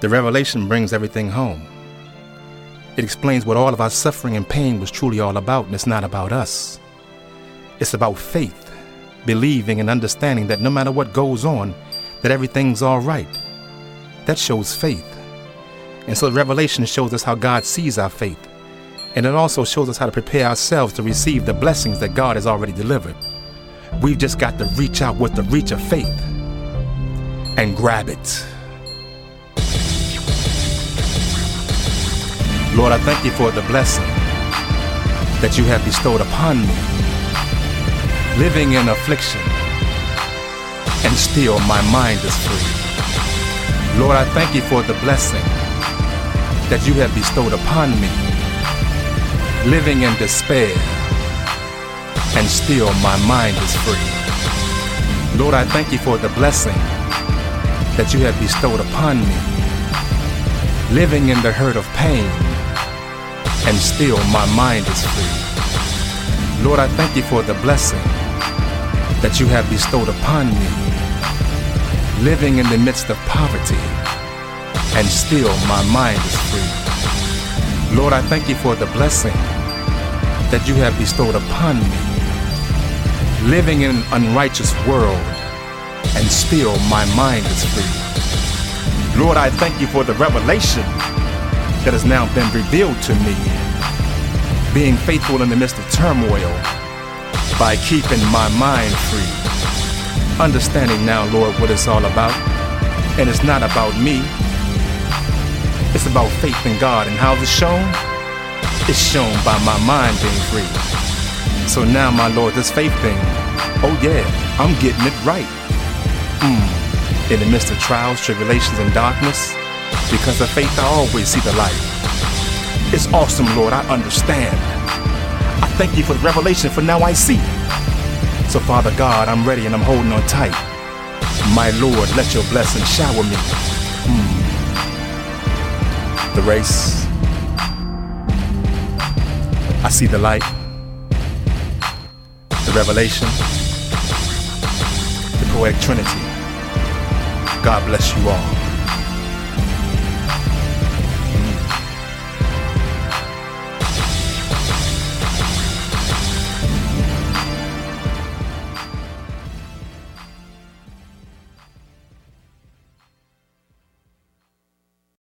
The revelation brings everything home. It explains what all of our suffering and pain was truly all about, and it's not about us. It's about faith, believing and understanding that no matter what goes on, that everything's all right. That shows faith. And so the revelation shows us how God sees our faith. And it also shows us how to prepare ourselves to receive the blessings that God has already delivered. We've just got to reach out with the reach of faith and grab it. Lord, I thank you for the blessing that you have bestowed upon me. Living in affliction, and still my mind is free. Lord, I thank you for the blessing that you have bestowed upon me. Living in despair, and still my mind is free. Lord, I thank you for the blessing that you have bestowed upon me. Living in the hurt of pain, and still my mind is free. Lord, I thank you for the blessing that you have bestowed upon me. Living in the midst of poverty, and still my mind is free. Lord, I thank you for the blessing that you have bestowed upon me. Living in an unrighteous world, and still my mind is free. Lord, I thank you for the revelation that has now been revealed to me. Being faithful in the midst of turmoil by keeping my mind free. Understanding now, Lord, what it's all about. And it's not about me, it's about faith in God. And how it's shown? It's shown by my mind being free. So now, my Lord, this faith thing, oh yeah, I'm getting it right. Mm. In the midst of trials, tribulations, and darkness, because of faith, I always see the light. It's awesome, Lord, I understand. I thank you for the revelation, for now I see. So, Father God, I'm ready and I'm holding on tight. My Lord, let your blessing shower me. Mm. The race. I see the light. The revelation. The poetic trinity. God bless you all.